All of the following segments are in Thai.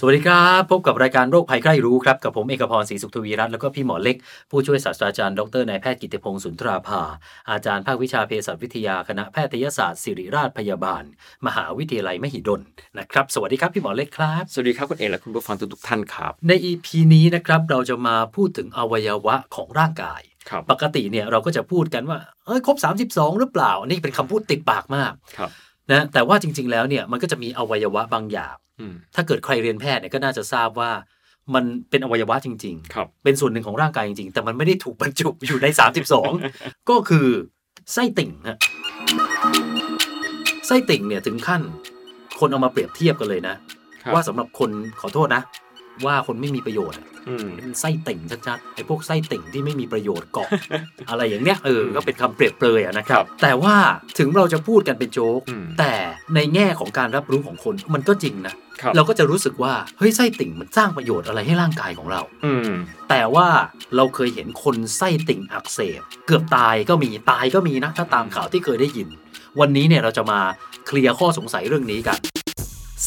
สวัสดีครับ พบกับรายการโรคภัยใครรู้ครับ กับผมเอกพรศรีสุขทวีรัตน์แล้วก็พี่หมอเล็ก ผู้ช่วยศาสตราจารย์ดรนายแพทย์กิติพงศ์สุนทราภา อาจารย์ภาควิชาเภสัชวิทยาคณะแพทยศาสตร์ศิริราชพยาบาล มหาวิทยาลัยมหิดลนะครับสวัสดีครับพี่หมอเล็กครับ สวัสดีครับคุณเอกและคุณผู้ฟังทุกๆท่านครับ ใน EP นี้นะครับเราจะมาพูดถึงอวัยวะของร่างกายครับปกติเนี่ยเราก็จะพูดกันว่าเอ้ยครบ 32 หรือเปล่านี่เป็นคำพูดติดปากมากครับนะแต่ว่าจริง ๆ แล้วเนี่ยมันก็จะมีอวัยวะบางอย่างอืม ถ้าเกิดใครเรียนแพทย์เนี่ยก็น่าจะทราบว่ามันเป็นอวัยวะจริงครับๆเป็นส่วนหนึ่งของร่างกายจริงๆ แต่มันไม่ได้ถูกบรรจุอยู่ใน 32 ก็คือไส้ติ่งฮะไส้ติ่งเนี่ยถึงขั้นคนเอามาเปรียบเทียบกันเลยนะครับว่าสำหรับคนขอโทษนะ ว่าคนไม่มีประโยชน์อะอืมเป็นไส้ติ่งชัดๆไอ้พวกไส้ติ่งที่ไม่มีประโยชน์เกาะอะไรอย่างเนี้ยเออก็เป็นคำเปรียบเปรยอะนะครับ แต่ว่าถึงเราจะพูดกันเป็นโจ๊กอืมแต่ในแง่ของการรับรู้ของคนมันก็จริงนะครับเราก็จะรู้สึกว่าเฮ้ยไส้ติ่งมันสร้างประโยชน์อะไรให้ร่างกายของเรา อืมแต่ว่าเราเคยเห็นคนไส้ติ่งอักเสบ เกือบตายก็มีตายก็มีนะถ้าตามข่าวที่เคยได้ยิน วันนี้เนี่ยเราจะมาเคลียร์ข้อสงสัยเรื่องนี้กัน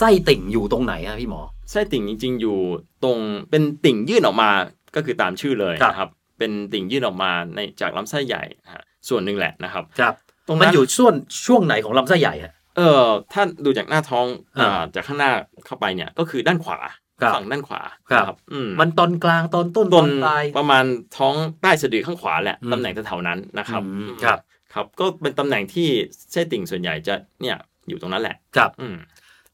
ไส้ติ่งอยู่ตรงไหนอะพี่หมอ ไส้ติ่งจริง ๆ อยู่ตรงเป็นติ่งยื่นออกมาก็คือตามชื่อเลยครับนะครับ เป็นติ่งยื่นออกมาในจากลำไส้ใหญ่นะฮะส่วนหนึ่งแหละนะครับ ครับ ตรงมันนั้นอยู่ช่วงช่วงไหนของลำไส้ใหญ่อะเออถ้าดูจากหน้าท้องอ่าอ่าจากข้างหน้าเข้าไปเนี่ยก็คือด้านขวาครับฝั่งด้านขวาครับนะอืมมันตอนกลางตอนต้นตต้อนนปลายประมาณท้องใต้สะดือข้างขวาแหละอืมตำแหน่งแถวๆนั้นนะครับอืมครับ ครับก็เป็นตำแหน่งที่ไส้ติ่งส่วนใหญ่จะเนี่ยอยู่ตรงนั้นแหละครับอืม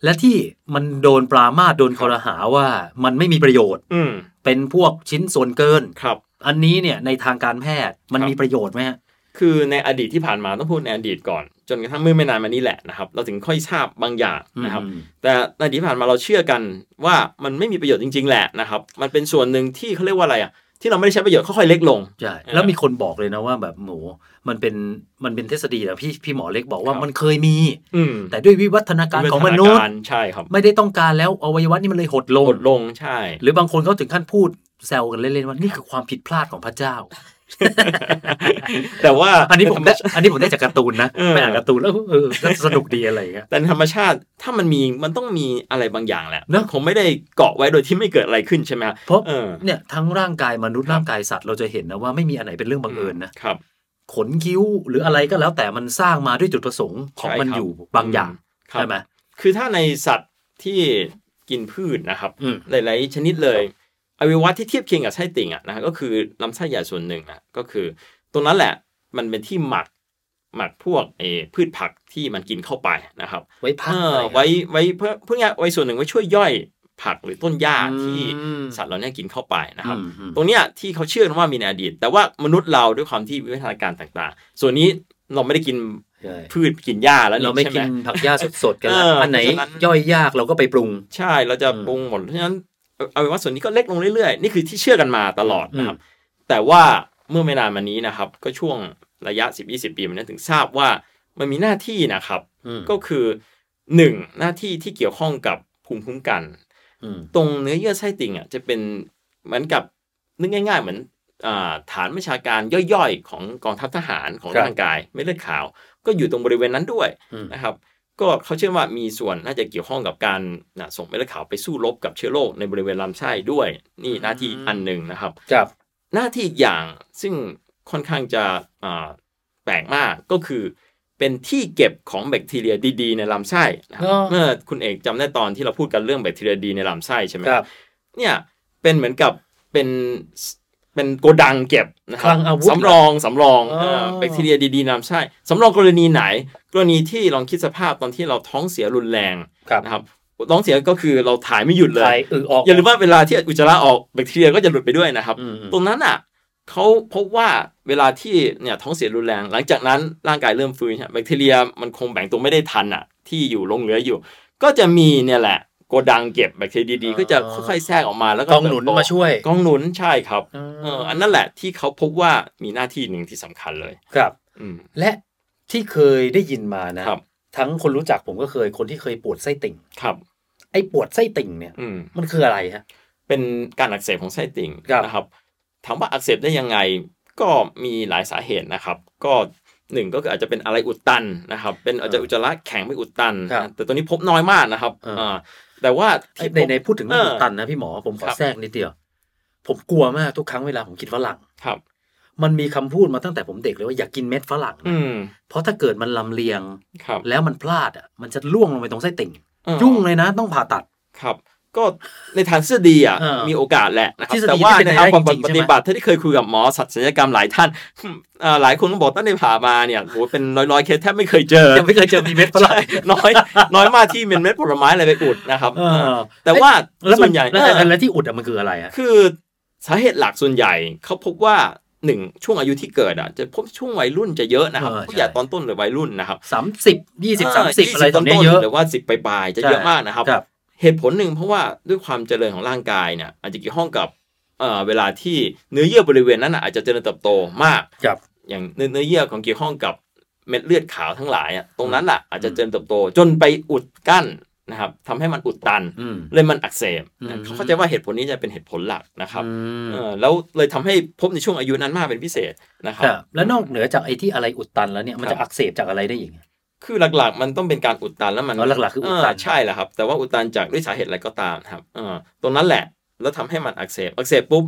และที่มันโดนปรามาสโดนคอรหาว่ามันไม่มีประโยชน์ อืมเป็นพวกชิ้นส่วนเกินครับ อันนี้เนี่ยในทางการแพทย์มันครับมีประโยชน์ไหมฮะคือในอดีตที่ผ่านมาต้องพูดในอดีตก่อน จนกระทั่งเมื่อไม่นานมานี้แหละนะครับ เราถึงค่อยทราบบางอย่างนะครับอืมแต่ในอดีตที่ผ่านมาเราเชื่อกันว่ามันไม่มีประโยชน์จริง ๆ แหละนะครับ มันเป็นส่วนหนึ่งที่เขาเรียกว่าอะไรอะ ที่เราไม่ได้ใช้ประโยชน์ค่อยๆเล็กลง ใช่เออแล้วมีคนบอกเลยนะว่าแบบหมูมันเป็นมันเป็นทฤษฎีนะพี่พี่หมอเล็กบอกว่าครับมันเคยมีอืมแต่ด้วยวิวัฒนาการของมนุษย์ใช่ครับ ไม่ได้ต้องการแล้วอวัยวะนี่มันเลยหดลงลดลงใช่ หรือบางคนเขาถึงขั้นพูดแซวกันเล่นๆว่านี่คือความผิดพลาดของพระเจ้า แต่ว่าอันนี้ผมได้อันนี้ผมได้จากการ์ตูนนะเออไปอ่านการ์ตูนแล้วเออก็สนุกดีอะไรอย่างเงี้ยแต่ในธรรมชาติถ้ามันมีมันต้องมีอะไรบางอย่างแหละเนอะคงไม่ได้เกาะไว้โดยที่ไม่เกิดอะไรขึ้นใช่ไหมครับเพราะเออเนี่ยทั้งร่างกายมนุษย์ครับร่างกายสัตว์เราจะเห็นนะว่าไม่มีอันไหนเป็นเรื่องบังเอิญนะครับขนคิ้วหรืออะไรก็แล้วแต่มันสร้างมาด้วยจุดประสงค์ของใช่มันครับอยู่บางอย่างครับใช่ไหมคือถ้าในสัตว์ที่กินพืชนะครับอืมหลายๆชนิดเลย อวัยวะที่เทียบเคียงกับไส้ติ่งอะนะฮะก็คือลำไส้ใหญ่ส่วนหนึ่งอะก็คือ ตรงนั้นแหละมันเป็นที่หมักหมักพวกเออพืชผักที่มันกินเข้าไปนะครับ ไว้พักเออะไรอครับไว้ไว้เพื่อเพื่อไว้ส่วนหนึ่งไว้ช่วยย่อยผักหรือต้นหญ้าอืมที่สัตว์เราเนี่ยกินเข้าไปนะครับอืมอืมตรงเนี้ยที่เขาเชื่อกันว่ามีในอดีต แต่ว่ามนุษย์เราด้วยความที่วิวัฒนาการต่าง ๆ ส่วนนี้เราไม่ได้กินใช่พืชกินหญ้าแล้วเรานี่ไม่ใช่ไหกิมนผักหญ้าสดๆกันแล้วเอออัอันไหนเพราะฉะนั้นย่อยยากเราก็ไปปรุง ใช่เราจะอืมปรุงหมดเพราะฉะนั้น เอาเป็นว่าส่วนนี้ก็เล็กลงเรื่อยๆ นี่คือที่เชื่อกันมาตลอดนะครับอืแต่ว่าเมื่อไม่นานมานี้นะครับ ก็ช่วงระยะ 10-20 ปีมันถึงทราบว่ามันมีหน้าที่นะครับอืมก็คือหนึ่งหน้าที่ที่เกี่ยวข้องกับภูมิคุ้มกันอืมตรงเนื้อเยื่อไส้ติ่งอะจะเป็นเหมือนกับนึกง่าย ๆ เหมือนอ่าฐานประชาการย่อยๆ ของกองทัพทหารของครับร่างกายไม่เลือดขาว ก็อยู่ตรงบริเวณนั้นด้วยอืมนะครับ ก็เขาเชื่อว่ามีส่วนน่าจะเกี่ยวข้องกับการนะส่งเม็ดเลือดขาวไปสู้รบกับเชื้อโรคในบริเวณลำไส้ด้วย นี่หน้าที่อันหนึ่งนะครับ ครับ หน้าที่อีกอย่างซึ่งค่อนข้างจะอ่าแปลกมากก็คือ เป็นที่เก็บของแบคทีเรียดี ๆ ในลำไส้นะครับอ๋อ เมื่อคุณเอกจำได้ตอนที่เราพูดกันเรื่องแบคทีเรียดีในลำไส้ใช่ไหมครับ เนี่ยเป็นเหมือนกับเป็น เป็นโกดังเก็บนะคครัลังอาวุธสำรองสำรองอ๋อเอ่อแบคทีเรียดีๆนำไส้สำรองกรณีไหน กรณีที่ลองคิดสภาพตอนที่เราท้องเสียรุนแรงครับนะครับท้องเสียก็คือเราถ่ายไม่หยุดเลถ่ายยอึออกอย่าลืมว่าเวลาที่อุจจาระออกแบคทีเรียก็จะหลุดไปด้วยนะครับอืมอืมตรงนั้นอะเขาพบว่าเวลาที่เนี่ยท้องเสียรุนแรง หลังจากนั้นร่างกายเริ่มฟื้นเนี่ยแบคทีเรียมันคงแบ่งตัวไม่ได้ทันอะ ที่อยู่หลงเหลืออยู่ ก็จะมีเนี่ยแหละ โกดังเก็บแบคทีเรียดีๆก็จะค่อยๆแทรกออกมาแล้วก็กองหนุนเติบโตมาช่วยกองหนุนใช่ครับอ๋อเอออันนั้นแหละที่เขาพบว่ามีหน้าที่หนึ่งที่สำคัญเลยครับอืมและที่เคยได้ยินมานะครับทั้งคนรู้จักผมก็เคยคนที่เคยปวดไส้ติ่งครับ ไอ้ปวดไส้ติ่งเนี่ยอืมมันคืออะไรฮะเป็นการอักเสบของไส้ติ่งครับนะครับถามว่าอักเสบได้ยังไงก็มีหลายสาเหตุนะครับ ก็หนึ่งก็คืออาจจะเป็นอะไรอุดตันนะครับ เป็นอาจจะอุจจาระแข็งไม่อุดตันครับนะแต่ตัวนี้พบน้อยมากนะครับอ่าอ่า แต่ว่าไอ้ที่ในพบในพูดถึงเรื่องเอออุดตันนะพี่หมอผมขอครับแทรกนิดเดียว ผมกลัวมากทุกครั้งเวลาผมกินฝรั่งครับ มันมีคำพูดมาตั้งแต่ผมเด็กเลยว่าอย่ากินเม็ดฝรั่งนะอืมเพราะถ้าเกิดมันลำเลียงครับแล้วมันพลาดอะ มันจะล่วงลงไปตรงไส้ติ่งเออยุ่งเลยนะต้องผ่าตัดครับ ก็ในทางทฤษฎีอะเออมีโอกาสแหละนะครัทฤบษฎีแต่ว่าที่เป็นในทางไปได้จริงๆปฏิบัติที่เคยคุยกับหมอสัตว์ศัลยกรรมหลายท่านอ่าหลายคนก็บอกตั้งแต่ผ่ามาเนี่ยโหเป็นร้อยๆเคสแทบไม่เคยเจอยังไม่เคยเจอมีเม็ดฝรั่งใช่น้อยน้อยมากที่เป็นเม็ดผลไม้อะไรไปอุดนะครับเออแต่ว่าแล้วส่มัวนนใหญ่แล้วเออแล้วที่อุดอะมันคืออะไรอะคือสาเหตุหลักส่วนใหญ่เขาพบว่าหนึ่งช่วงอายุที่เกิดอะจะพบช่วงวัยรุ่นจะเยอะนะครับผู้ใหญ่ตอนต้นหรือวัยรุ่นนะครับสามสิบยี่สิบสามสิบ20อะไรตรงเนี้ยต้นๆเยอะหรือว่าสิบปลายๆจะเยอะมากนะครับครับ เหตุผลหนึ่งเพราะว่าด้วยความเจริญของร่างกายเนี่ยอาจจะเกี่ยวข้องกับเอ่อเวลาที่เนื้อเยื่อบริเวณนั้นน่ะอาจจะเจริญเติบโตมากครับอย่างเนื้อเนื้อเยื่อของเกี่ยวข้องกับเม็ดเลือดขาวทั้งหลายอะตรงนั้นแหละอาจจะเจริญเติบโต จนไปอุดกั้นนะครับทำให้มันอุดตันอืมเลยมันอักเสบอืมเขาเข้าใจว่าเหตุผลนี้จะเป็นเหตุผลหลักนะครับอืมเออแล้วเลยทำให้พบในช่วงอายุนั้นมากเป็นพิเศษนะครับครับแล้วนอกเหนือจากไอ้ที่อะไรอุดตันแล้วเนี่ยมันครัจะบอักเสบจากอะไรได้อีก คือหลักๆ มันต้องเป็นการอุดตันแล้วมันอ๋อหลักๆคืออุดตันเใช่แหละครับ แต่ว่าอุดตันจากด้วยสาเหตุอะไรก็ตามนะครับเออตรงนั้นแหละแล้วทำให้มันอักเสบอักเสบปุ๊บ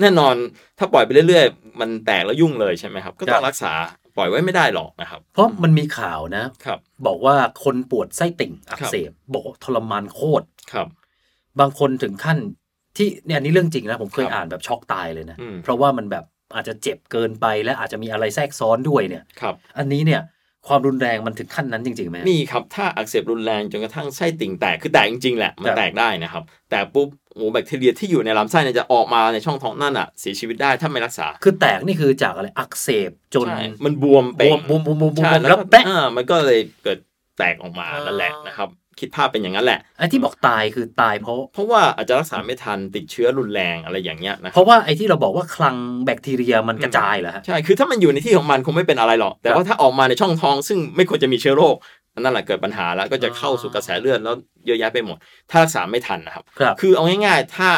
แน่นอนถ้าปล่อยไปเรื่อยๆ มันแตกแล้วยุ่งเลยใช่ไหมครับ ก็ต้องรักษาปล่อยไว้ไม่ได้หรอกนะครับ เพราะมันมีข่าวนะครับ บอกว่าคนปวดไส้ติ่งอักครับเสบบอกว่าทรมานโคตรครับ บางคนถึงขั้นที่เนี่ยอันนี้เรื่องจริงนะผมเคยครับอ่านแบบช็อกตายเลยนะอืมเพราะว่ามันแบบอาจจะเจ็บเกินไปและอาจจะมีอะไรแทรกซ้อนด้วยเนี่ยครับ อันนี้เนี่ย ความรุนแรงมันถึงขั้นนั้นจริงๆไหมมีครับ ถ้าอักเสบรุนแรงจนกระทั่งไส้ติ่งแตก คือแตกจริงๆแหละ มันครับแตกได้นะครับ แต่ปุ๊บโอ้แบคทีเรียที่อยู่ในลำไส้เนี่ยจะออกมาในช่องท้องนั่นอะเสียชีวิตได้ถ้าไม่รักษา คือแตกนี่คือจากอะไรอักเสบจนใช่มันบวมบเป่งวมบวมบวมบวมบวมใช่แล้วแล้วแปะอ่ามันก็เลยเกิดแตกออกมาอ่านั่นั่นแหละนะครับ คิดภาพเป็นอย่างนั้นแหละไอ้ที่บอกตายคือตายเพราะ เพราะว่าอาจจะรักษาไม่ทันติดเชื้อรุนแรงอะไรอย่างเงี้ยนะคเพรับราะว่าไอ้ที่เราบอกว่าคลังแบคทีเรียมันกระจายเหรอฮะใช่คือถ้ามันอยู่ในที่ของมันคงไม่เป็นอะไรหรอก แต่ว่าถ้าออกมาในช่องท้อง ซึ่งไม่ควรจะมีเชื้อโรคอันนั่นแหละเกิดปัญหาแล้วก็จะเข้าสู่กระแสเลือดแล้วเยอะแยะไปหมด ถ้ารักษาไม่ทันนะครับครับคือเอาง่ายๆ ถ้า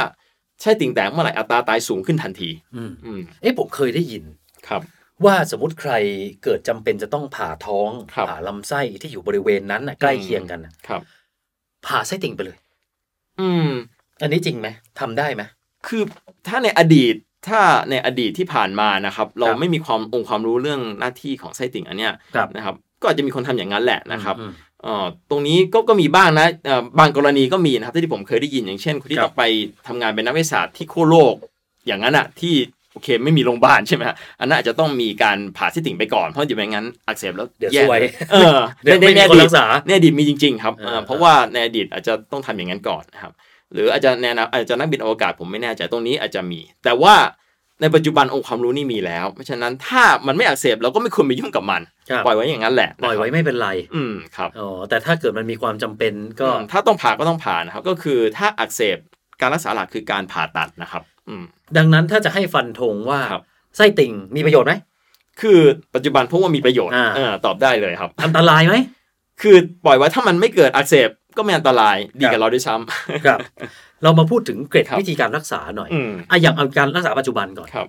ใช่ติ่งแตกเมื่อไหร่อัตราตายสูงขึ้นทันที อืมอืมเอ๊ะผมเคยได้ยินครับ ว่าสมมติใครเกิดจำเป็นจะต้องผ่าท้องครับผ่าลำไส้ที่อยู่บริเวณนั้นน่ะใกล้เคียงกันน่ะครับ ผ่าไส้ติ่งไปเลย อืม อันนี้จริงไหมทำได้ไหมคือถ้าในอดีตถ้าในอดีตที่ผ่านมานะครับ เราครับไม่มีความองค์ความรู้เรื่องหน้าที่ของไส้ติ่งอันเนี้ยครับนะครับ ก็อาจจะมีคนทำอย่างนั้นแหละนะครับอืมเอ่อตรงนี้ก็ก็มีบ้างนะเอ่อบางกรณีก็มีนะครับที่ผมเคยได้ยินอย่างเช่นคนที่ครับต้องไปทำงานเป็นนักวิทยาศาสตร์ที่ขั้วโลกอย่างนั้นอะที่ โอเค ไม่มีโรงพยาบาลใช่ไหมฮะอันนั้นอาจจะต้องมีการผ่าไส้ติ่งไปก่อนเพราะอย่าไม่งั้นอักเสบแล้วเดี๋ยวแย่ซวยเออเดี๋ยวในไม่มีในคนอดีรัตกษาในอดีตมีจริง ๆ ครับอ่าเอ่อเพราะว่าในอดีตอาจจะต้องทำอย่างนั้นก่อนนะครับหรืออาจจะในอนาอาจจะนักบินอวกาศผมไม่แน่ใจตรงนี้อาจจะมี แต่ว่าในปัจจุบันองค์ความรู้นี่มีแล้ว เพราะฉะนั้นถ้ามันไม่อักเสบเราก็ไม่ควรไปยุ่งกับมันครับปล่อยไว้อย่างนั้นแหละ ปล่อยไว้นะครับไม่เป็นไร อืมครับ อ๋อ แต่ถ้าเกิดมันมีความจำเป็นก็อืมถ้าต้องผ่าก็ต้องผ่านะครับ ก็คือถ้าอักเสบการรักษาหลักคือการผ่าตัดนะครับอืม ดังนั้นถ้าจะให้ฟันธงว่าครับไส้ติ่งมีประโยชน์ไหมคือปัจจุบันพบว่ามีประโยชน์อ่าเออตอบได้เลยครับ อันตรายไหมคือปล่อยไว้ถ้ามันไม่เกิดอักเสบก็ไม่อันตรายดีกับเราด้วยซ้ำครับ เรามาพูดถึงเกร็ดครับวิธีการรักษาหน่อยอืมอะอย่างเอาการรักษาปัจจุบันก่อนครับ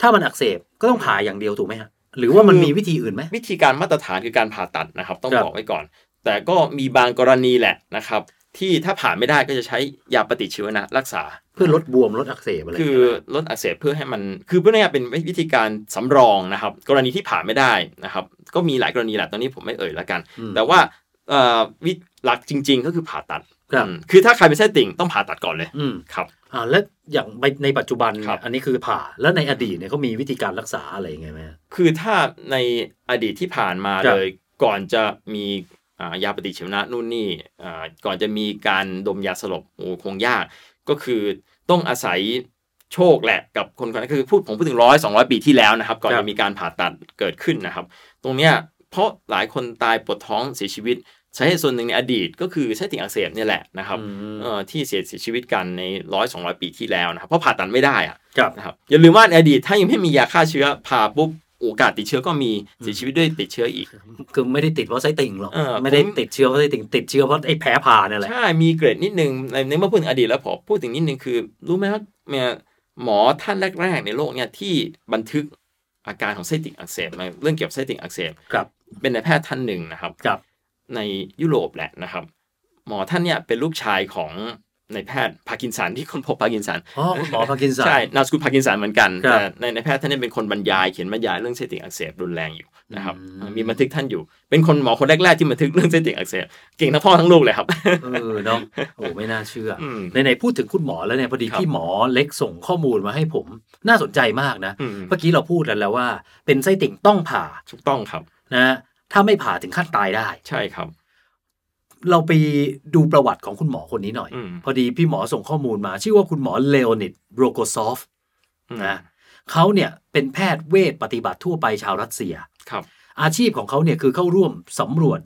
ถ้ามันอักเสบก็ต้องผ่าอย่างเดียวถูกไหมฮะหรือว่ามันคือมีวิธีอื่นไหมวิธีการมาตรฐานคือการผ่าตัดนะครับ ต้องครับบอกไว้ก่อน แต่ก็มีบางกรณีแหละนะครับ ที่ถ้าผ่าไม่ได้ก็จะใช้ยาปฏิชีวนะรักษา เพื่อลดบวมลดอักเสบอะไรคืออย่างเงี้ยนะลดอักเสบเพื่อให้มัน คือเพื่อให้เป็นวิธีการสำรองนะครับ กรณีที่ผ่าไม่ได้นะครับ ก็มีหลายกรณีแหละตอนนี้ผมไม่เอ่ยแล้วกันอืมแต่ว่าเอ่อวิหลักจริง ๆ ก็คือผ่าตัดครับอืมคือถ้าใครเป็นไส้ติ่งต้องผ่าตัดก่อนเลยอืมครับอ่าแล้วอย่างในในปัจจุบันเนี่ครัยบอันนี้คือผ่าแล้วในอดีตเนี่ยเขามีวิธีการรักษาอะไรยังไงไหมฮะคือถ้าในอดีตที่ผ่านมาครับเลยก่อนจะมีอ่า ยาปฏิชีวนะนู่นนี่อ่าก่อนจะมีการดมยาสลบโอ้คงยาก ก็คือต้องอาศัยโชคแหละกับคนคนนั้นคือพูดผมพูดถึงร้อยสองร้อยปีที่แล้วนะครับ ก่อนครับจะมีการผ่าตัดเกิดขึ้นนะครับ ตรงเนี้ยเพราะหลายคนตายปวดท้องเสียชีวิตสาเหตุส่วนหนึ่งในอดีตก็คือไส้ติ่งอักเสบเนี่ยแหละนะครับอืมเอ่อที่เสียเสียชีวิตกันในร้อยสองร้อยปีที่แล้วนะครับเพราะผ่าตัดไม่ได้อะครับนะครับอย่าลืมว่าในอดีตถ้ายังไม่มียาฆ่าเชื้อผ่าปุ๊บ โโอกาสติดเชื้อก็มีเสียชีวิตด้วยติดเชื้ออีก คือไม่ได้ติดเพราะไส้ติ่งหรอกเออไม่ได้ผมติดเชื้อเพราะไส้ติ่งติดเชื้อเพราะไอ้แผลผ่าเนี่ยแหละใช่ มีเกร็ดนิดนึงในในเมื่อพูดถึงอดีตแล้วพอพูดถึงนิดนึงคือ รู้ไหมว่าเนี่ยหมอท่านแรกๆในโลกเนี่ยที่บันทึกอาการของไส้ติ่งอักเสบมาเรื่องเกี่ยวกับไส้ติ่งอักเสบครับเป็นนายแพทย์ท่านหนึ่งนะครับครับในยุโรปแหละนะครับ หมอท่านเนี่ยเป็นลูกชายของ นายแพทย์พาร์กินสันที่ค้นพบพาร์กินสันอ๋อคุณหมอพาร์กินสันใช่นามสกุลพาร์กินสันเหมือนกันครับแต่ในนายแพทย์ท่านนี้เป็นคนบรรยายเขียนบรรยายเรื่องไส้ติ่งอักเสบรุนแรงอยู่นะครับอืมมีบันทึกท่านอยู่ เป็นคนหมอคนแรกๆที่บันทึกเรื่องไส้ติ่งอักเสบเก่งทั้งพ่อทั้งลูกเลยครับเออเนาะโอ้ไม่น่าเชื่ออมไหนๆพูดถึงคุณหมอแล้วเนี่ยพอดีครับพี่หมอเล็กส่งข้อมูลมาให้ผมน่าสนใจมากนะอืมเมื่อกี้เราพูดกันแล้วว่า เป็นไส้ติ่งต้องผ่าถูกต้องครับนะถ้าไม่ผ่าถึงขั้นตายได้ใช่ครับ เราไปดูประวัติของคุณหมอคนนี้หน่อยอืมพอดีพี่หมอส่งข้อมูลมา ชื่อว่าคุณหมอเลโอนิดโรโกซอฟอืมนะเขาเนี่ยเป็นแพทย์เวชปฏิบัติทั่วไปชาวรัสเซียครับ อาชีพของเขาเนี่ยคือเข้าร่วมสำรวจ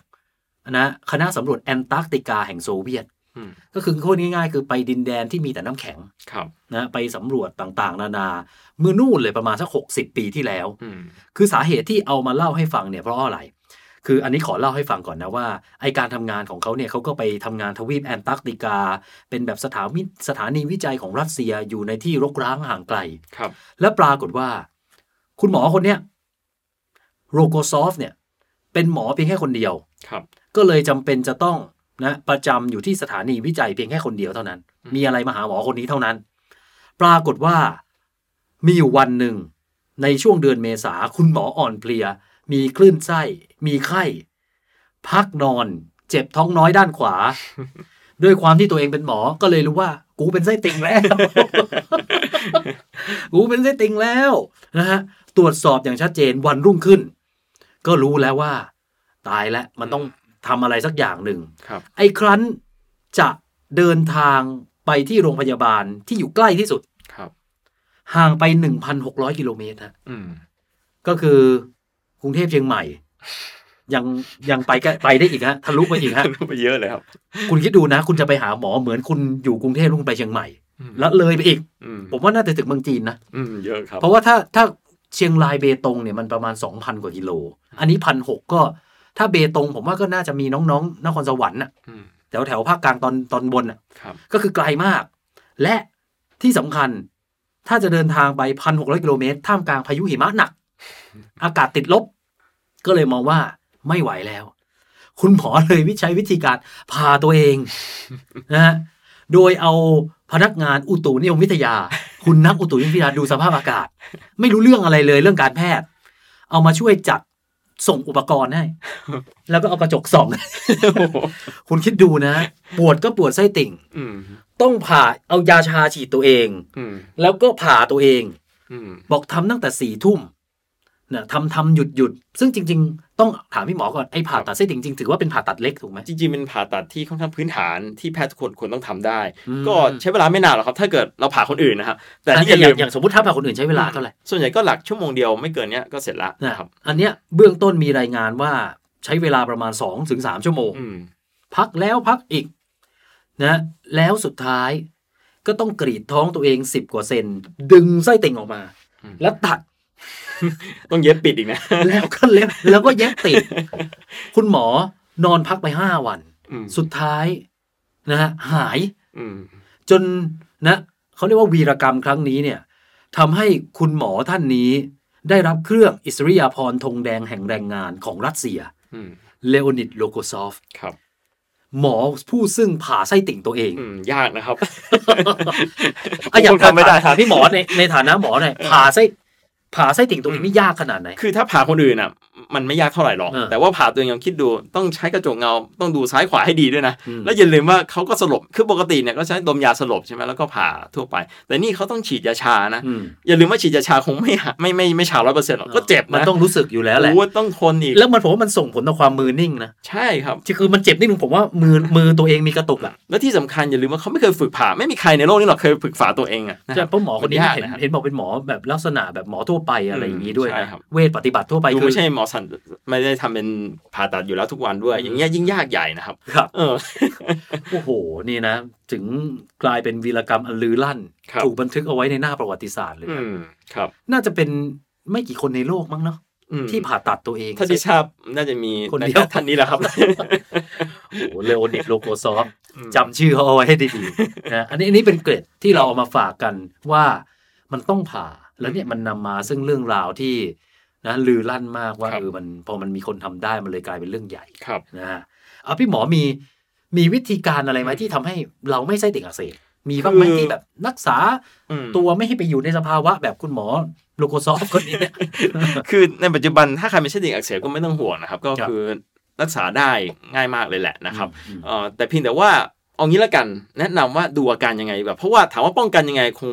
นะคณะสำรวจแอนตาร์กติกาแห่งโซเวียตอืมก็คือพูดง่ายๆ คือไปดินแดนที่มีแต่น้ำแข็งครับนะไปสำรวจต่างๆ นานาเมื่อนู่นเลยประมาณสักหกสิบปีที่แล้วอืมคือสาเหตุที่เอามาเล่าให้ฟังเนี่ยเพราะอะไร คืออันนี้ขอเล่าให้ฟังก่อนนะว่าไอการทำงานของเขาเนี่ยเขาก็ไปทำงานทวีปแอนตาร์กติกา เป็นแบบสถานีสถานีวิจัยของรัสเซียอยู่ในที่รกร้างห่างไกลครับ และปรากฏว่า คุณหมอคนเนี้ยโรโกซอฟเนี่ย เป็นหมอเพียงแค่คนเดียวครับ ก็เลยจำเป็นจะต้องนะประจำอยู่ที่สถานีวิจัยเพียงแค่คนเดียวเท่านั้น มีอะไรมาหาหมอคนนี้เท่านั้น ปรากฏว่ามีอยู่วันหนึ่งในช่วงเดือนเมษาคุณหมออ่อนเพลีย มีคลื่นไส้ มีไข้ พักนอน เจ็บท้องน้อยด้านขวา ด้วยความที่ตัวเองเป็นหมอก็เลยรู้ว่า กูเป็นไส้ติ่งแล้ว กูเป็นไส้ติ่งแล้วนะฮะตรวจสอบอย่างชัดเจนวันรุ่งขึ้น ก็รู้แล้วว่า ตายแล้วมันต้องทำอะไรสักอย่างหนึ่งครับไอ้ครั้นจะเดินทางไปที่โรงพยาบาลที่อยู่ใกล้ที่สุดครับห่างไป1,600กิโลเมตรฮะอืมก็คือ กรุงเทพเชียงใหม่ ยังยังไปใกล้ไปได้อีกฮะทะลุไปอีกฮะไปเยอะเลยครับ คุณคิดดูนะ คุณจะไปหาหมอเหมือนคุณอยู่กรุงเทพแล้วคุณไปเชียงใหม่อืมแล้วเลยไปอีกอืมผมว่าน่าจะถึงเมืองจีนนะอืมเยอะครับเพราะว่าถ้าถ้าเชียงรายเบตงเนี่ยมันประมาณ 2,000 กว่ากิโล อันนี้พันหก็ถ้าเบตง ผมว่าก็น่าจะมีน้องๆนครสวรรค์น่ะอืมแถวแถวภาคกลางตอนตอนบนน่ะครับก็คือไกลมาก และที่สำคัญ ถ้าจะเดินทางไปพันหกร้อยกิโลเมตรท่ามกลางพายุหิมะหนัก อากาศติดลบ ก็เลยมองว่าไม่ไหวแล้ว คุณหมอเลยวิชัยวิธีการพาตัวเองนะฮะโดยเอาพนักงานอุตุนิยมวิทยา คุณนักอุตุนิยมวิทยาดูสภาพอากาศ ไม่รู้เรื่องอะไรเลยเรื่องการแพทย์ เอามาช่วยจัดส่งอุปกรณ์ให้ แล้วก็เอากระจกส่อง คุณคิดดูนะ ปวดก็ปวดไส้ติ่งอืมต้องผ่าเอายาชาฉีดตัวเองอืมแล้วก็ผ่าตัวเองอืมบอกทำตั้งแต่สี่ทุ่ม เนี่ยทำทำหยุดหยุดซึ่งจริง ๆ ต้องถามพี่หมอก่อนไอ้ผ่าตัดไส้ติ่งจริงๆถือว่าเป็นผ่าตัดเล็กถูกไหมจริงๆเป็นผ่าตัดที่ค่อนข้างพื้นฐานที่แพทย์ทุกคนควรต้องทำได้อืมก็ใช้เวลาไม่นานหรอกครับ ถ้าเกิดเราผ่าคนอื่นนะครับแต่แต่นี่นี่อย่าอลืย่างมอย่างสมมติถ้าผ่าคนอื่นใช้เวลาเท่าไหร่ส่วนใหญ่ก็หลักชั่วโมงเดียวไม่เกินเนี้ยก็เสร็จละนะนะครับอันเนี้ยเบื้องต้นมีรายงานว่าใช้เวลาประมาณ2อถึงสชั่วโมงอืมพักแล้วพักอีกนะแล้วสุดท้ายก็ต้องกรีดท้องตัวเองสิบกว่าเซนดึงไส้ติ่งออกมา แล้วตัด ต้องเย็บปิดอีกนะ แล้วก็เล็บแล้วก็เย็บติด คุณหมอนอนพักไปห้าวันอืมสุดท้ายนะฮะหายอืมจนนะเขาเรียกว่าวีรกรรมครั้งนี้เนี่ยทำให้คุณหมอท่านนี้ ได้รับเครื่องอิสริยาภรณ์ธงแดงแห่งแรงงานของรัสเซียอืมเลโอนิดโลโกซอฟครับหมอผู้ซึ่งผ่าไส้ติ่งตัวเองอืมยากนะครับอะอย่างทุกคนทำไม่ได้ครับพี่หมอในในฐานะหมอเนี่ยผ่าไส้ ผ่าไส้ติ่งตัวเองนี่ยากขนาดไหน คือถ้าผ่าคนอื่นอะ มันไม่ยากเท่าไหร่หรอกเออแต่ว่าผ่าตัวเองยังคิดดูต้องใช้กระจกเงาต้องดูซ้ายขวาให้ดีด้วยนะอืมแล้วอย่าลืมว่าเขาก็สลบ คือปกติเนี่ยก็ใช้ดมยาสลบใช่ไหมแล้วก็ผ่าทั่วไป แต่นี่เขาต้องฉีดยาชานะอืมอย่าลืมว่าฉีดยาชาคงไม่หาไม่ไม่ไม่ชาร้อยเปอร์เซ็นต์หรอกก็เจ็บมันนะต้องรู้สึกอยู่แล้วแหละโอ้ต้องทนอีก แล้วมันผมว่ามันส่งผลต่อความมือนิ่งนะ ใช่ครับที่คือมันเจ็บนิดนึงผมว่ามือมือตัวเองมีกระตุกอะแล้วที่สำคัญอย่าลืมว่าเขาไม่เคยฝึกผ่าไม่มีใครในโลกนี้หรอกเคยฝึกผ่าตัวเองอะนะคใช่รับเพราะหมอคนนี้มันยากเห็นนะครับเห็นบอกเป็นหมอแบบลักษณะแบบหมอทั่วไปอะไรอย่างนี้ด้วยใช่นะครับเวทปฏิบัติทั่วไปดูคือไม่ใช่หมอสันไม่ได้ทำเป็นผ่าตัดอยู่แล้วทุกวันด้วย อย่างเงี้ยยิ่งยากใหญ่นะครับ ครับเออโอ้โหนี่นะ ถึงกลายเป็นวีรกรรมอันลือลั่นครับถูกบันทึกเอาไว้ในหน้าประวัติศาสตร์เลยอืนะมครับ น่าจะเป็นไม่กี่คนในโลกมั้งเนาะอืมที่ผ่าตัดตัวเองถ้าที่ทราบน่าจะมีคนเดียวท่านนี้แหละครับโอ้โหเลโอนิดโลโกซอฟจำชื่อเขาเอาไว้ให้ดีๆนะอันนี้อันนี้เป็นเกร็ดที่เราเอามาฝากกันว่ามันต้องผ่าแล้วเนี่ยมันนำมาซึ่งเรื่องราวที่ นะลือลั่นมากว่าครับเออมันพอมันมีคนทำได้มันเลยกลายเป็นเรื่องใหญ่ครับนะฮะเอาพี่หมอมีมีวิธีการอะไรไหมที่ทำให้เราไม่ไส้ติ่งอักเสบมีบ้างไหมคือที่แบบรักษาอืมตัวไม่ให้ไปอยู่ในสภาวะแบบคุณหมอโลโกซอฟคนนี้เนี่ยคือในปัจจุบันถ้าใครไม่ใช่ติ่งอักเสบก็ไม่ต้องห่วงนะครับ ก็ครับคือรักษาได้ง่ายมากเลยแหละนะครับอืมเอ่อแต่เพียงแต่ว่าเอางี้ละกันแนะนำว่าดูอาการยังไงแบบเพราะว่าถามว่าป้องกันยังไงคง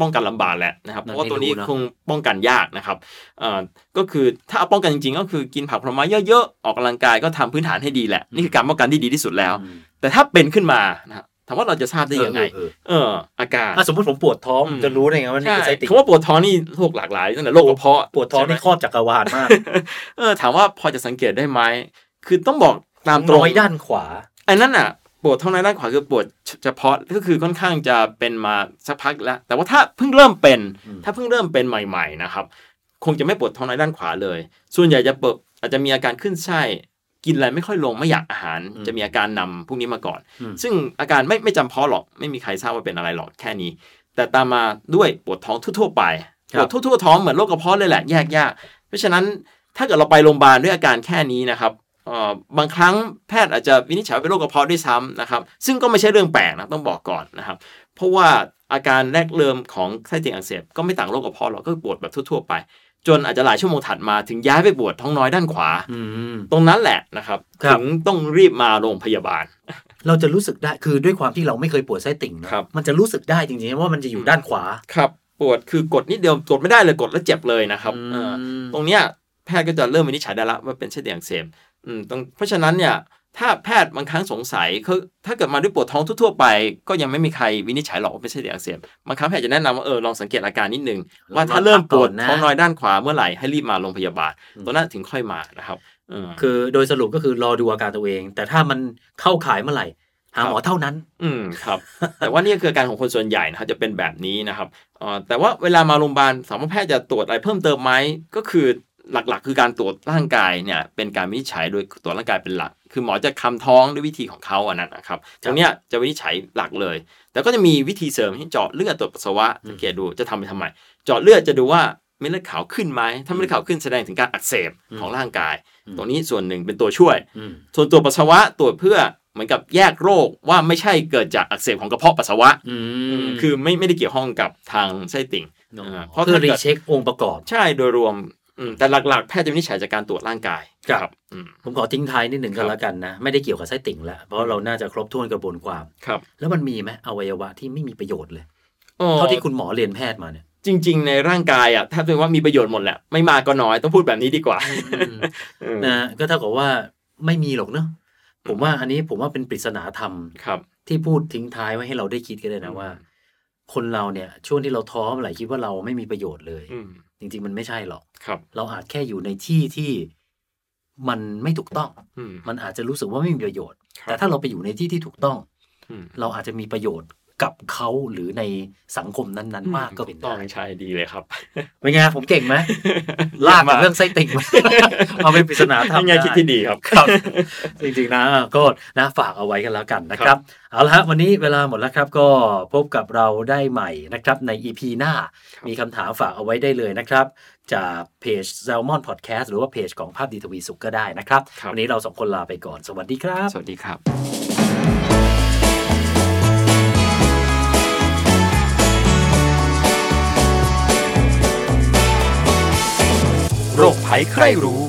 ป้องกันลำบากแหละนะครับเพราะว่าตัวนี้คงป้องกันยากนะครับเอ่อก็คือถ้าเอาป้องกันจริงๆ ก็คือกินผักผลไม้เยอะๆออกกำลังกายก็ทำพื้นฐานให้ดีแหละนี่คือการป้องกันที่ดีที่สุดแล้วอืมแต่ถ้าเป็นขึ้นมานะครับถามว่าเราจะทราบได้ยังไง เออเอออาการอะสมมติผมปวดท้องอืมจะรู้ได้ไงว่านี่ใช่คือไส้ติ่งคำว่าปวดท้องนี่โรคหลากหลายตั้งแต่โรคกระเพาะปวดท้องนี่ใช่ไหมครอบจักรวาลมาก เออ ถามว่าพอจะสังเกตได้ไหมคือต้องบอกตามตรงน้อยด้านขวาอันนั้นอะ ปวดท้องในด้านขวาคือปวดเฉพาะก็คือค่อนข้างจะเป็นมาสักพักแล้ว แต่ว่าถ้าเพิ่งเริ่มเป็นอืมถ้าเพิ่งเริ่มเป็นใหม่ ๆ นะครับ คงจะไม่ปวดท้องในด้านขวาเลย ส่วนใหญ่จะเปิดอาจจะมีอาการขึ้นไส้กินอะไรไม่ค่อยลงไม่อยากอาหาร จะมีอาการนำพวกนี้มาก่อนอืมซึ่งอาการไม่ไม่จำเพาะหรอกไม่มีใครทราบว่าเป็นอะไรหรอกแค่นี้ แต่ตามมาด้วยปวดท้องทั่วๆไปครัปบวดทั่วๆท้องเหมือนโรคกระเพาะเลยแหละแยกยากเพราะฉะนั้นถ้าเกิดเราไปโรงพยาบาลด้วยอาการแค่นี้นะครับเอ่อ บางครั้งแพทย์อาจจะวินิจฉัยว่าเป็นโรคกระเพาะด้วยซ้ำนะครับ ซึ่งก็ไม่ใช่เรื่องแปลกนะต้องบอกก่อนนะครับ เพราะว่าอาการแรกเริ่มของไส้ติ่งอักเสบก็ไม่ต่างโรคกระเพาะหรอกก็คือปวดแบบทั่วๆไป จนอาจจะหลายชั่วโมงถัดมาถึงย้ายไปปวดท้องน้อยด้านขวาอืมตรงนั้นแหละนะครับครับถึงต้องรีบมาโรงพยาบาล เราจะรู้สึกได้คือด้วยความที่เราไม่เคยปวดไส้ติ่งนะครับมันจะรู้สึกได้จริงๆว่ามันจะอยู่ด้านขวาครับ ปวดคือกดนิดเดียวกดไม่ได้เลยกดแล้วเจ็บเลยนะครับอืมเออตรงเนี้ยแพทย์ก็จะเริ่มวินิจฉัยได้ละว่าเป็นไส้ติ่งอักเสบอืมตรงเพราะฉะนั้นเนี่ยถ้าแพทย์บางครั้งสงสัยเขาถ้าเกิดมาด้วยปวดท้องทั่วๆไป ก็ยังไม่มีใครวินิจฉัยหรอกว่าเป็นไส้ติ่งอักเสบบางครั้งแพทย์จะแนะนำว่าเออลองสังเกตอาการนิดนึงว่าถ้าเริ่มปวดท้องน้อยด้านขวาเมื่อไหร่ให้รีบมาโรงพยาบาลตรงนั้นถึงค่อยมานะครับเออคือโดยสรุปก็คือรอดูอาการตัวเอง แต่ถ้ามันเข้าข่ายเมื่อไหร่หาหมอเท่านั้น อืมครับ แต่ว่านี่คืออาการของคนส่วนใหญ่นะครับจะเป็นแบบนี้นะครับเอ่อแต่ว่าเวลามาโรงพยาบาลสามารถแพทย์จะตรวจอะไรเพิ่มเติมไหมก็คือ หลักๆ คือการตรวจร่างกายเนี่ยเป็นการวินิจฉัยโดยตรวจร่างกายเป็นหลัก คือหมอจะคำท้องด้วยวิธีของเขาอันนั้นนะครับตรงเนี้ยจะวินิจฉัยหลักเลย แต่ก็จะมีวิธีเสริมให้เจาะเลือดตรวจปัสสาวะสังเกตดูจะทำไปทำไม เจาะเลือดจะดูว่าเม็ดเลือดขาวขึ้นไหมถ้าเม็ดเลือดขาวขึ้นแสดงถึงการอักเสบของร่างกายอืมตรงนี้ส่วนหนึ่งเป็นตัวช่วยอืมส่วนตัวปัสสาวะตรวจเพื่อเหมือนกับแยกโรคว่าไม่ใช่เกิดจากอักเสบของกระเพาะปัสสาวะอืมคือไม่ไม่ได้เกี่ยวข้องกับทางไส้ติ่งอ๋ออ่าเพราะเพื่อถ้ารีเกิดเช็คองค์ประกอบ ใช่โดยรวมอืม แต่หลักๆ แพทย์จะวินิจฉัยจากการตรวจร่างกายครับอืมผมขอทิ้งท้ายนิดหนึ่งครัก็บแล้วกันนะ ไม่ได้เกี่ยวกับไส้ติ่งแล้วเพราะเราน่าจะครบถ้วนกระบวนความครับ แล้วมันมีไหมอวัยวะที่ไม่มีประโยชน์เลยอ๋อเท่าที่คุณหมอเรียนแพทย์มาเนี่ยจริง ๆ ในร่างกายอะถ้าเป็นว่ามีประโยชน์หมดแหละไม่มากก็น้อยต้องพูดแบบนี้ดีกว่าอืมนะก็เท่ากับว่าไม่มีหรอกเนอะผมว่าอันนี้ผมว่าเป็นปริศนาธรรมครับ ที่พูดทิ้งท้ายไว้ให้เราได้คิดกันเลยนะว่า คนเราเนี่ย ช่วงที่เราท้อเมื่อไหร่คิดว่าเราไม่มีประโยชน์เลยอืม จริง ๆ มันไม่ใช่หรอกครับ เราอาจแค่อยู่ในที่ที่มันไม่ถูกต้องอืมมันอาจจะรู้สึกว่าไม่มีประโยชน์ครับแต่ถ้าเราไปอยู่ในที่ที่ถูกต้องอืมเราอาจจะมีประโยชน์ กับเขาหรือในสังคมนั้นๆ มากก็เป็นต้อได้งใช่ดีเลยครับเป็นไงผมเก่งไหมลากกับเรื่องไส้ติ่งมาเอาเป็นปริศนาธรรมเป็นไงคิดที่ดีครับครับ จริงๆนะก็นะฝากเอาไว้กันแล้วกันนะครับเอาละฮะวันนี้เวลาหมดแล้วครับก็พบกับเราได้ใหม่นะครับใน EP หน้า มีคำถามฝากเอาไว้ได้เลยนะครับ จากเพจ Salmon Podcast หรือว่าเพจของภาพดีทวีสุขก็ได้นะครับครับวันนี้เราสองคนลาไปก่อน สวัสดีครับ สวัสดีครับ โรคภัยใครรู้